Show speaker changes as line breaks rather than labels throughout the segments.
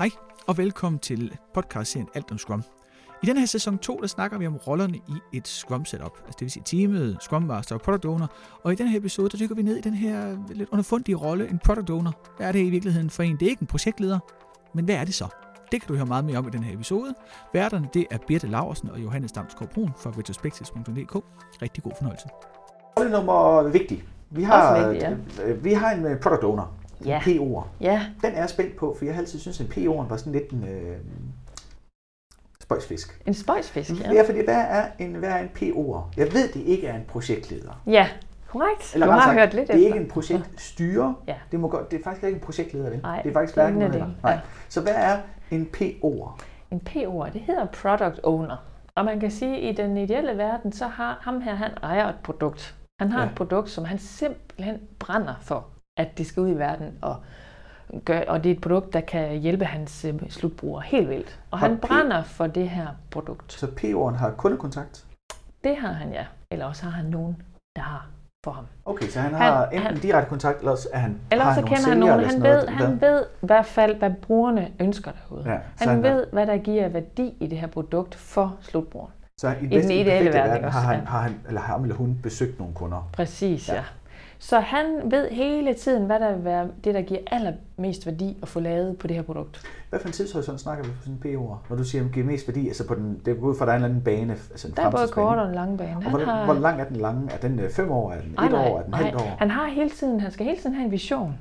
Hej og velkommen til podcastserien Alt om Scrum. I denne her sæson 2, der snakker vi om rollerne i et Scrum setup, altså det vil sige teamet, Scrum Master og Product Owner. Og i denne her episode, der dykker vi ned i den her lidt underfundige rolle, en Product Owner. Hvad er det i virkeligheden for en? Det er ikke en projektleder, men hvad er det så? Det kan du høre meget mere om i den her episode. Værterne, det er Birte Laversen og Johannes Damsgaard Brun fra retrospectives.dk. Rigtig god fornøjelse.
Rolle nummer vigtig. Vi har,
vigtig,
øh, vi har en øh, product owner,
Ja.
en PO'er.
Ja,
Den er jeg spændt på, for jeg har altid synes, at en PO'er var sådan lidt en øh, spøjsfisk.
en spøjsfisk,
Ja.
ja.
fordi hvad er en, hvad er en PO'er? Jeg ved, det ikke er en projektleder.
Ja, korrekt.
Eller
du har
sagt,
hørt lidt
det er
efter.
ikke en projektstyrer.
Ja.
Det, må godt, det er faktisk ikke en projektleder, det.
Nej,
det er faktisk
er
hverken noget
det.
eller. Nej.
Ja.
Så hvad er en PO'er?
En PO, det hedder Product Owner. Og man kan sige, at i den ideelle verden, så har ham her, han ejer et produkt. Han har
Ja.
et produkt, som han simpelthen brænder for, at det skal ud i verden. Og, gør, og det er et produkt, der kan hjælpe hans øh, slutbrugere helt vildt. Og
Har
han
P-
brænder for det her produkt.
Så PO'eren har kundekontakt?
Det har han, ja. Eller også har han nogen, der har for ham.
Okay, så han
Han-
har enten
han-
direkte kontakt, eller også er han
Eller så kender han nogen. Han ved, han ved i hvert fald, hvad brugerne ønsker derude.
Ja,
Han
han-
ved, hvad der giver værdi i det her produkt for slutbrugeren.
Så i,
den
bedste-
ideelle
perfekte
verden
har han, har han, eller ham eller hun besøgt nogle kunder.
Præcis,
Ja.
ja. Så han ved hele tiden, hvad der vil være det, der giver allermest værdi at få lavet på det her produkt.
Hvad for en tidshorisont snakker vi på sådan en PO'er? Når du siger, at det giver mest værdi, altså på den, det er ud fra, der er en eller anden bane, altså en
Der er både kort og en lang bane.
Og
Han
hvor,
har,
hvor lang er den lange? Er den øh, fem år? Er den
Nej,
et
nej,
år? Er den halvt år?
Han har hele tiden, han skal hele tiden have en vision.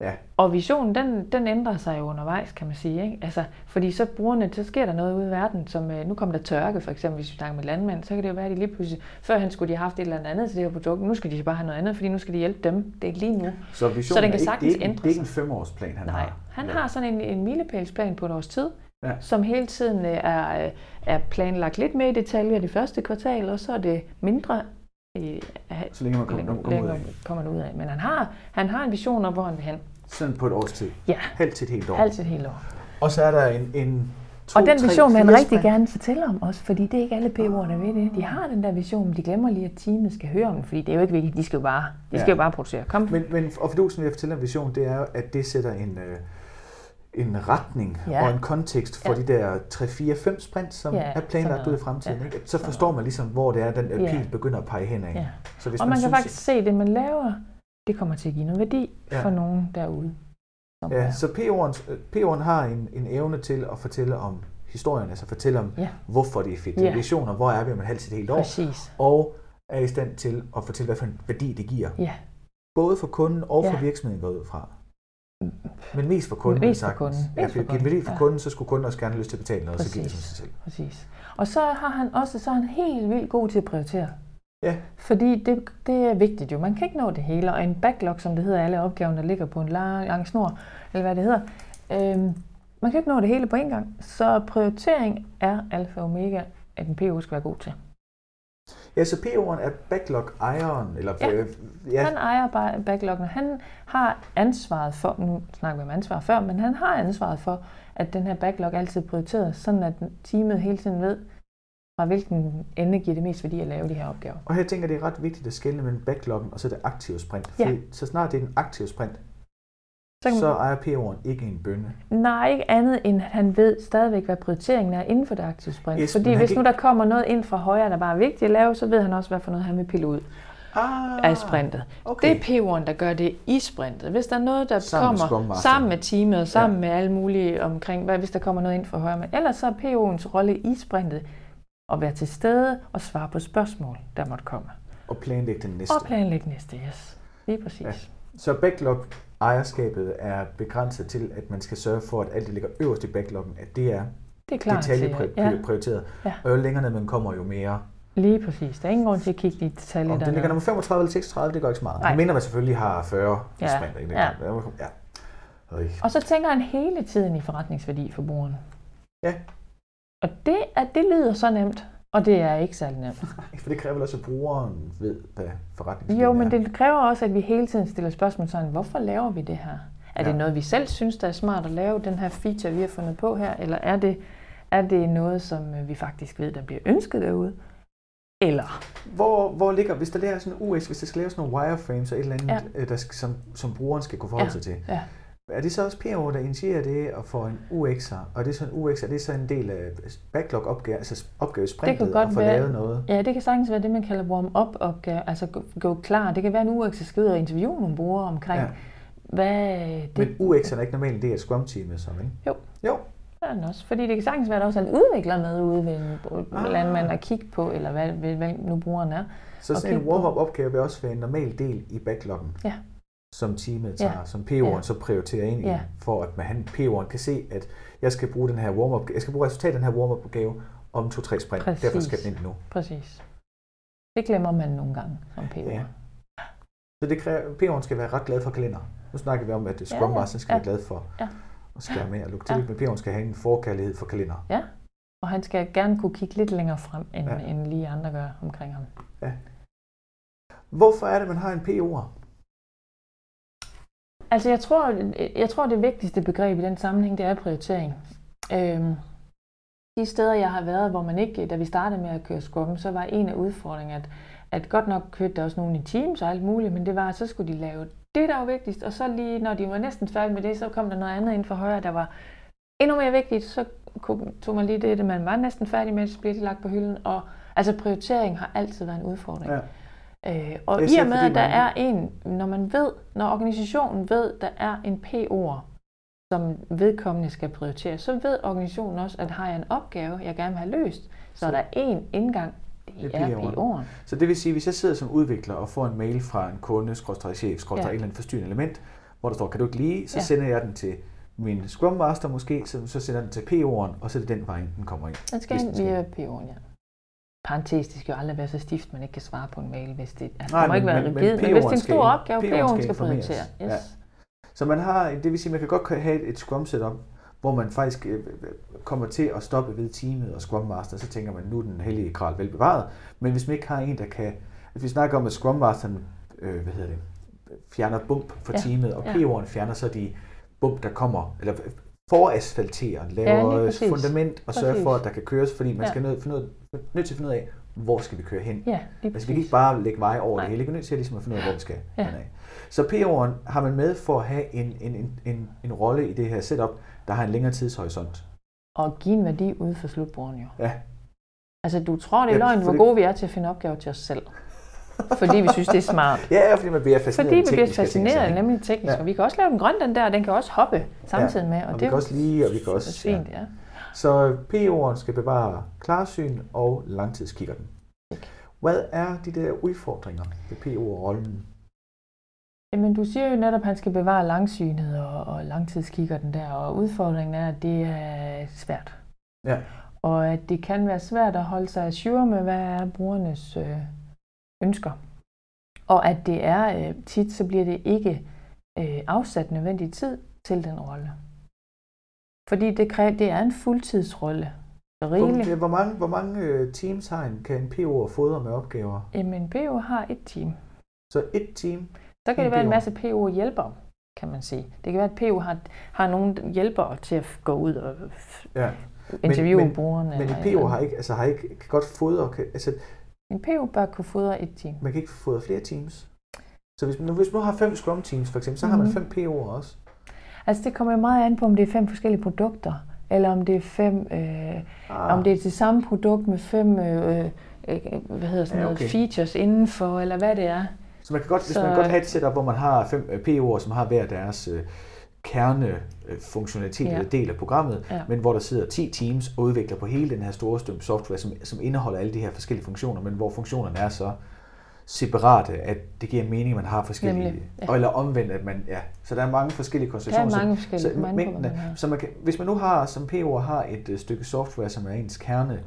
Ja.
Og visionen, den, den ændrer sig jo undervejs, kan man sige. Ikke? Altså, fordi så brugerne, så sker der noget ude i verden, som øh, nu kommer der tørke, for eksempel, hvis vi snakker med landmænd, så kan det jo være, at de lige pludselig, før han skulle de have haft et eller andet til det her produkt, nu skal de bare have noget andet, fordi nu skal de hjælpe dem. Det er ikke lige nu.
Så visionen
Så den kan
ikke,
sagtens
det er ikke,
ændre
det er ikke en
sig.
femårsplan, han
Nej,
har.
han
Ja.
har sådan en, en milepælsplan på et års tid,
Ja.
ja. som hele tiden øh, er, øh, er planlagt lidt mere i detaljer det første kvartal, og så er det mindre øh,
Så længe man kommer,
længere,
kommer ud
længere
af.
kommer det ud af. Men han har, han har en vision om, hvor han vil hen.
Sådan på et års tid.
Ja,
Halvt til et helt år.
altid et helt år.
Og så er der en, en to,
Og den
tre,
vision vil han rigtig gerne fortælle om også, fordi det er ikke alle PO'er, der ved det. De har den der vision, men de glemmer lige, at teamet skal høre om den, fordi det er jo ikke vigtigt. De skal jo bare, de skal
Ja.
jo bare producere. Kom.
Men, men og fidusen ved at fortælle en vision, det er jo, at det sætter en, øh, en retning
Ja.
og en kontekst for
Ja.
de der 3, 4, 5 sprint, som
Ja,
er planlagt ud i fremtiden.
Ja,
Ikke? Så forstår man ligesom, hvor det er, den
Ja.
pil begynder at pege hen af.
Ja.
Så hvis
Og man kan
synes,
faktisk se, at det, man laver, det kommer til at give noget værdi
Ja.
for nogen derude.
Ja,
er-
så PO'eren, øh, PO'eren har en, en evne til at fortælle om historien, altså fortælle om,
Ja.
hvorfor det er fedt.
Ja.
Visioner, hvor er vi om et halvt til et helt år.
Præcis.
Og er i stand til at fortælle, hvad for en værdi det giver.
Ja,
Både for kunden og for
Ja.
virksomheden går ud fra. Men mest for kunden.
Mest for kunden.
Ja,
Mest
for
for
giver det
kunden,
for
ja.
kunden, så skulle kunden også gerne have lyst til at betale noget, og så giver det
Præcis.
sig selv.
præcis. Og så har han også så er han helt vildt god til at prioritere.
Ja.
Fordi det, det er vigtigt jo. Man kan ikke nå det hele. Og en backlog, som det hedder, alle opgaver, der ligger på en lang, lang snor, eller hvad det hedder, øhm, man kan ikke nå det hele på en gang. Så prioritering er alfa og omega, at en PO skal være god til.
Ja, så er backlog-ejeren, eller
Ja.
øh, ja,
Han ejer bare backloggen. Han har ansvaret for, nu snakker vi om ansvar før, men han har ansvaret for, at den her backlog altid prioriteres, sådan at teamet hele tiden ved, fra hvilken ende giver det mest værdi at lave de her opgaver.
og her tænker jeg, det er ret vigtigt at skelne mellem backloggen og så det aktive sprint.
Ja.
Fordi så snart det er en aktiv sprint,
Så kan
så ejer PO'eren ikke en bønne.
Nej, ikke andet end, at han ved stadigvæk, hvad prioriteringen er inden for det aktive sprint.
Yes,
Fordi hvis nu der kommer noget ind fra højre, der bare er vigtigt at lave, så ved han også, hvad for noget han vil pille ud
Ah,
af sprintet.
okay.
Det er PO'eren, der gør det i sprintet. Hvis der er noget, der
Sammen med
kommer
Master.
sammen med teamet, og sammen ja. med alle mulige omkring, hvad hvis der kommer noget ind fra højre. Men ellers så er PO'ens rolle i sprintet at være til stede og svare på spørgsmål, der måtte komme.
Og planlægge den næste.
Og planlægge næste, yes. Lige præcis.
Ja. Så backlog-ejerskabet er begrænset til, at man skal sørge for, at alt det ligger øverst i backloggen, at det er
Det er klart til, ja.
detaljeprioriteret.
Ja.
Og jo længere ned man kommer, jo mere.
Lige præcis. Der er ingen grund til at kigge i detaljer
Om det ligger nummer 35 eller 36, det gør ikke så meget.
Nej.
Mener, man selvfølgelig har 40 ja. Ikke?
Ja.
ja. Øj.
Og så tænker han hele tiden i forretningsværdi for brugeren.
Ja.
Og det, at det lyder så nemt, og det er ikke særlig nemt.
For det kræver vel også, at brugeren ved, hvad forretningen
Jo,
er.
men det kræver også, at vi hele tiden stiller spørgsmål sådan, hvorfor laver vi det her? Er
Ja.
det noget, vi selv synes, der er smart at lave, den her feature, vi har fundet på her? Eller er det, er det noget, som øh, vi faktisk ved, der bliver ønsket derude? Eller,
Hvor, hvor ligger, hvis der ligger sådan en US, hvis der skal laves nogle wireframes og et eller andet,
Ja.
ja. der som, som brugeren skal kunne forholde
Ja.
sig til,
ja,
Er det så også PO, der initierer det og får en UX'er? Og det er så en UX'er, er det så en del af backlog-opgave, altså opgavesprintet
godt
at få
være-
lavet noget?
Ja, det kan sagtens være det, man kalder warm-up opgave, altså gå, gå klar. Det kan være en uge, der skal ud og interviewe nogle brugere omkring,
Ja.
hvad det
Men UX'eren er ikke normalt en del af Scrum-teamet, så, ikke?
Jo.
Jo,
er den også. Fordi det kan sagtens være, at der også er en udvikler med ude ved en
Ah.
ah. landmand at kigge på, eller hvad, hvad, hvad nu brugeren er.
så
Og
sådan en
kigge på-
warm-up-opgave vil også være en normal del i backloggen,
Ja.
Som teamet tager,
Ja.
som PO'eren
Ja.
så prioriterer ind i,
Ja.
for at man, han, PO'eren kan se, at jeg skal bruge den her warm-up, jeg skal bruge resultatet af den her warm-up-opgave om to-tre sprint.
Præcis.
Derfor skal den ind nu.
Præcis. Det glemmer man nogle gange som PO.
Ja. Så det kræver, PO'eren skal være ret glad for kalender. Nu snakker vi om, at Scrum
Ja, ja.
Master skal
Ja.
være glad for
Ja.
at skære med og lukke
Ja.
til, men PO'eren skal have en forkærlighed for kalender.
Og han skal gerne kunne kigge lidt længere frem, end,
Ja.
ja. end lige andre gør omkring ham.
Hvorfor er det, man har en PO'er?
Altså jeg tror, jeg tror det vigtigste begreb i den sammenhæng, det er prioritering. Øhm, de steder, jeg har været, hvor man ikke, da vi startede med at køre Scrum, så var en af udfordringerne, at, at godt nok kørte der også nogen i teams og alt muligt, men det var, at så skulle de lave det, der var vigtigst, og så lige, når de var næsten færdige med det, så kom der noget andet ind for højre, der var endnu mere vigtigt, så kunne- tog man lige det, det man var næsten færdig med, så blev det lagt på hylden, og altså prioritering har altid været en udfordring.
Ja.
Øh, og i og med, at der
man-
er en, når man ved, når organisationen ved, der er en PO'er, som vedkommende skal prioritere, så ved organisationen også, at har jeg en opgave, jeg gerne vil have løst, så,
Så-
er der én indgang,
Det er. PO'eren. Så det vil sige, hvis jeg sidder som udvikler og får en mail fra en kunde, skråstrej chef, skråstrej
Ja.
et eller andet forstyrrende element, hvor der står, kan du ikke lige, så
Ja.
sender jeg den til min Scrum Master måske, så, så sender den til PO'eren, og så er det den vej, den kommer ind.
Den skal ind via PO'eren, ja. Parentes, det skal jo aldrig være så stift, man ikke kan svare på en mail, hvis det, altså,
Nej,
det må
men-
ikke være
men- men
rigid, men, hvis det er en stor opgave,
PO'eren skal
prioritere.
Ja.
Yes.
Så man har, det vil sige, man kan godt have et Scrum setup, hvor man faktisk øh, kommer til at stoppe ved teamet og Scrum Master, så tænker man, nu er den hellige kral velbevaret. Men hvis man ikke har en, der kan... Hvis vi snakker om, at Scrum Masteren, øh, hvad hedder det, fjerner bump for
Ja,
teamet, og
ja.
PO'eren fjerner så de bump, der kommer, eller forasfalterer, laver ja, fundament og sørger for, at der kan køres, fordi man
Ja.
skal nødt, ud, nødt til at finde ud af, hvor skal vi køre hen.
Ja,
Altså, vi kan ikke bare lægge veje over
Nej.
det hele. Vi er nødt til at, ligesom at finde ud af, hvor vi skal
Ja.
henad. Så PO'eren har man med for at have en, en, en, en, en rolle i det her setup, der har en længere tidshorisont.
Og give en værdi ude for slutbrugeren jo.
Ja.
Altså, du tror, det er
Ja,
løgn, hvor gode vi er til at finde opgaver til os selv. Fordi vi synes, det er smart.
Ja, fordi man bliver fascineret
Fordi vi bliver
ting,
fascineret,
ikke?
nemlig teknisk.
Ja.
Og vi kan også lave den grøn, den der, den kan også hoppe samtidig med.
Og, vi
det
kan også lige, og vi kan også...
fint, ja.
Så PO'eren skal bevare klarsyn og langtidskikkerten.
Ikke.
Hvad er de der udfordringer ved PO-rollen?
Jamen, du siger jo netop, at han skal bevare langsynet og, og langtidskigger den der, og udfordringen er, at det er svært.
Ja.
Og at det kan være svært at holde sig assure med, hvad er brugernes øh, ønsker. Og at det er øh, tit, så bliver det ikke øh, afsat nødvendig tid til den rolle. Fordi det, kræver, det er en fuldtidsrolle.
Hvor, hvor mange, hvor mange øh, teams har en, kan en PO fodre med opgaver?
Jamen, PO har et team.
Så et team,
Så kan
En
det være en
PO.
masse PO-hjælpere, kan man sige. Det kan være, at PO har, har nogle hjælpere til at gå ud og
ja.
interviewe
men-
brugerne.
Men
eller
en PO har ikke, altså har ikke kan godt fodre, kan, altså
En PO bør kunne fodre et team.
man kan ikke fodre flere teams. Så hvis man, hvis man nu har fem Scrum teams for eksempel, så har man
Mhm.
fem PO'er også.
Altså det kommer jo meget an på, om det er fem forskellige produkter, eller om det er fem, øh,
Ah,
om det er til samme produkt med fem, øh, øh, hvad hedder sådan
Ja,
noget,
okay.
features indenfor, eller hvad det er.
Så man kan godt, hvis
Så-
man kan godt have et setup, hvor man har fem øh, PO'er, som har hver deres øh, kernefunktionalitet
Ja.
eller del af programmet,
Ja.
men hvor der sidder 10 teams og udvikler på hele den her store stump software, som, som indeholder alle de her forskellige funktioner, men hvor funktionerne er så separate, at det giver mening, at man har forskellige,
Nemlig, ja.
eller omvendt, at man, ja, så der er mange forskellige
Der
konstellationer.
er mange
så,
forskellige,
så,
mange
mængden
man
så man kan, hvis man nu har, som PO har et øh, stykke software, som er ens kerne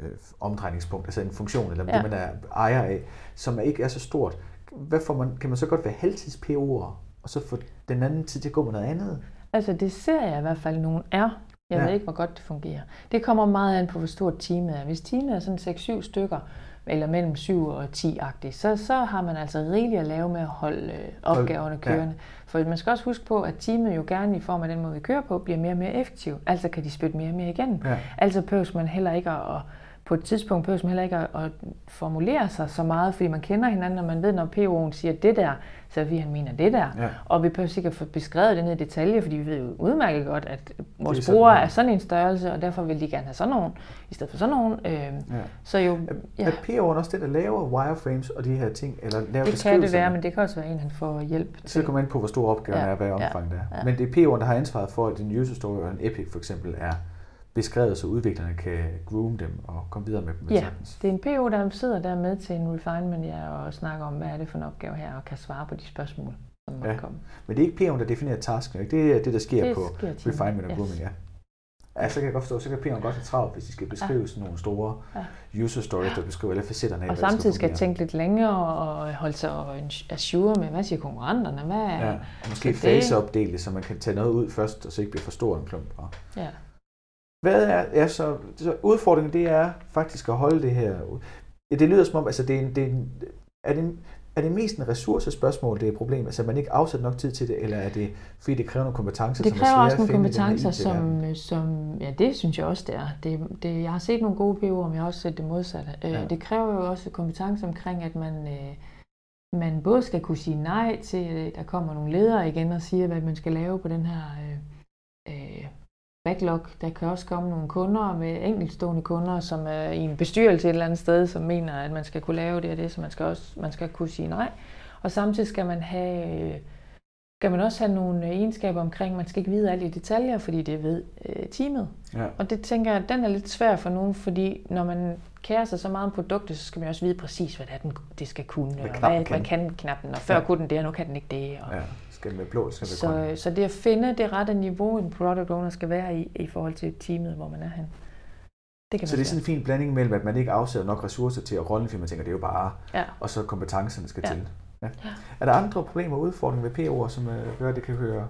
øh, omdrejningspunkt, altså en funktion, eller
Ja.
det man er ejer af, som ikke er så stort, hvad får man, kan man så godt være halvtids PO'er, og så få den anden tid til at gå med noget andet?
Altså det ser jeg i hvert fald, nogen er. Jeg
Ja.
ved ikke, hvor godt det fungerer. Det kommer meget an på, hvor stort teamet er. Hvis teamet er sådan 6-7 stykker, eller mellem 7 og 10-agtigt, så, så har man altså rigeligt at lave med at holde øh, opgaverne
ja.
kørende. For man skal også huske på, at teamet jo gerne i form af den måde, vi kører på, bliver mere og mere effektiv. Altså kan de spytte mere og mere igennem.
Ja.
Altså behøves man heller ikke at, at på et tidspunkt behøver man heller ikke at, at formulere sig så meget, fordi man kender hinanden, og man ved, når PO'en siger det der, så er vi, han mener det der.
Ja.
Og vi behøver sikkert få beskrevet det ned i detalje, fordi vi ved jo udmærket godt, at vores
sådan,
brugere
ja.
er sådan en størrelse, og derfor vil de gerne have sådan nogen, i stedet for sådan nogen. Øh,
Ja.
Så jo,
Ja.
ja,
Er PO'en også det, der laver wireframes og de her ting, eller laver
det kan det være, men det kan også være en, han får hjælp
Så
til.
kommer man ind på, hvor stor opgaven
Ja,
er, hvad
ja,
omfang det er.
ja.
Men det er PO'en, der har ansvaret for, at en user story og en epic for eksempel er beskrevet, så udviklerne kan groom dem og komme videre med dem.
Ja,
sagtens.
det er en PO, der sidder der med til en refinement ja, og snakker om, hvad er det for en opgave her, og kan svare på de spørgsmål, som måtte
Ja.
komme.
Men det er ikke PO'en, der definerer tasken. Ikke? Det er det, der sker
Det
på
sker
refinement og
yes.
grooming. Ja. Ja, så kan jeg godt forstå, så kan PO'en godt have travlt, hvis de skal beskrive sådan nogle store user stories, der beskriver alle facetterne af,
Og samtidig skal
fungere.
tænke lidt længere og holde sig assure med, hvad siger konkurrenterne, hvad er...
Ja, og måske faseopdele så man kan tage noget ud først, og så ikke bliver for stor en klump. Og
ja.
Hvad er, er så, så udfordringen, det er faktisk at holde det her. Ja, det lyder som om, altså det er, en, det er, en, er, det en, er det mest en ressourcespørgsmål, det er et problem? Altså man ikke afsætter nok tid til det, eller er det, fordi det kræver nogle kompetencer,
Det
som
kræver
er
også nogle kompetencer, som, som... Ja, det synes jeg også, det er. Det, det, jeg har set nogle gode PO'er, men jeg har også set det modsatte.
Ja.
Ja. Det kræver jo også kompetencer omkring, at man... Øh, man både skal kunne sige nej til, at der kommer nogle ledere igen og siger, hvad man skal lave på den her øh, øh, backlog. Der kan også komme nogle kunder med enkeltstående kunder, som er i en bestyrelse et eller andet sted, som mener, at man skal kunne lave det og det, så man skal også man skal kunne sige nej. Og samtidig skal man have skal man også have nogle egenskaber omkring, man skal ikke vide alt i detaljer, fordi det ved øh, teamet.
Ja.
Og det tænker jeg, den er lidt svær for nogen, fordi når man kærer sig så meget om produktet, så skal man også vide præcis, hvad det, er, den, det skal kunne.
Hvad
og hvad,
kan.
hvad kan knappen, og før
ja.
kunne den det, og nu kan den ikke det. Og,
ja. Skal være blå, skal være grøn?
så, så det at finde det rette niveau, en product owner skal være i, i forhold til teamet, hvor man er hen. Det kan
Så det er sådan en fin blanding mellem, at man ikke afsætter nok ressourcer til at rollen, man tænker, det er jo bare,
Ja.
og så kompetencerne skal
Ja.
til. Ja. Er der andre problemer og udfordringer ved PO'er, som øh, gør, at det kan høre?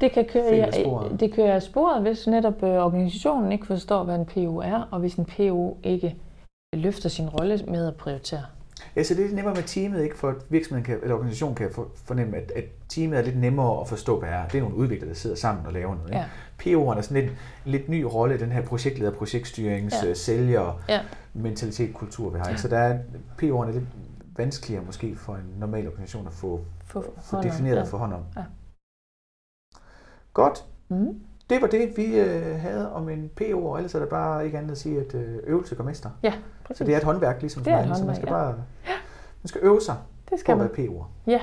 Det kan køre,
af sporet.
det kører af sporet, hvis netop øh, organisationen ikke forstår, hvad en PO er, og hvis en PO ikke løfter sin rolle med at prioritere.
Ja, så det er lidt nemmere med teamet, ikke? For at virksomheden kan, eller organisationen kan for- fornemme, at, at teamet er lidt nemmere at forstå, hvad er. Det er nogle udviklere, der sidder sammen og laver noget. Ikke?
Ja.
PO'eren er sådan lidt, en lidt ny rolle i den her projektleder, projektstyrings,
Ja.
ja. sælger,
Ja.
mentalitet, kultur, vi har. Ikke? Så der er, PO'eren er lidt vanskeligere måske for en normal organisation at få,
For,
få defineret og få hånd om.
Ja.
Godt.
Mm.
Det var det, vi øh, havde om en PO, og ellers er der bare ikke andet at sige, at øh, øvelse gør mester.
Ja, præcis.
Så det er et håndværk, ligesom
Det er et
alle, så man skal
håndværk,
bare man skal øve sig
det
på
skal
at
man.
være PO'er.
Ja,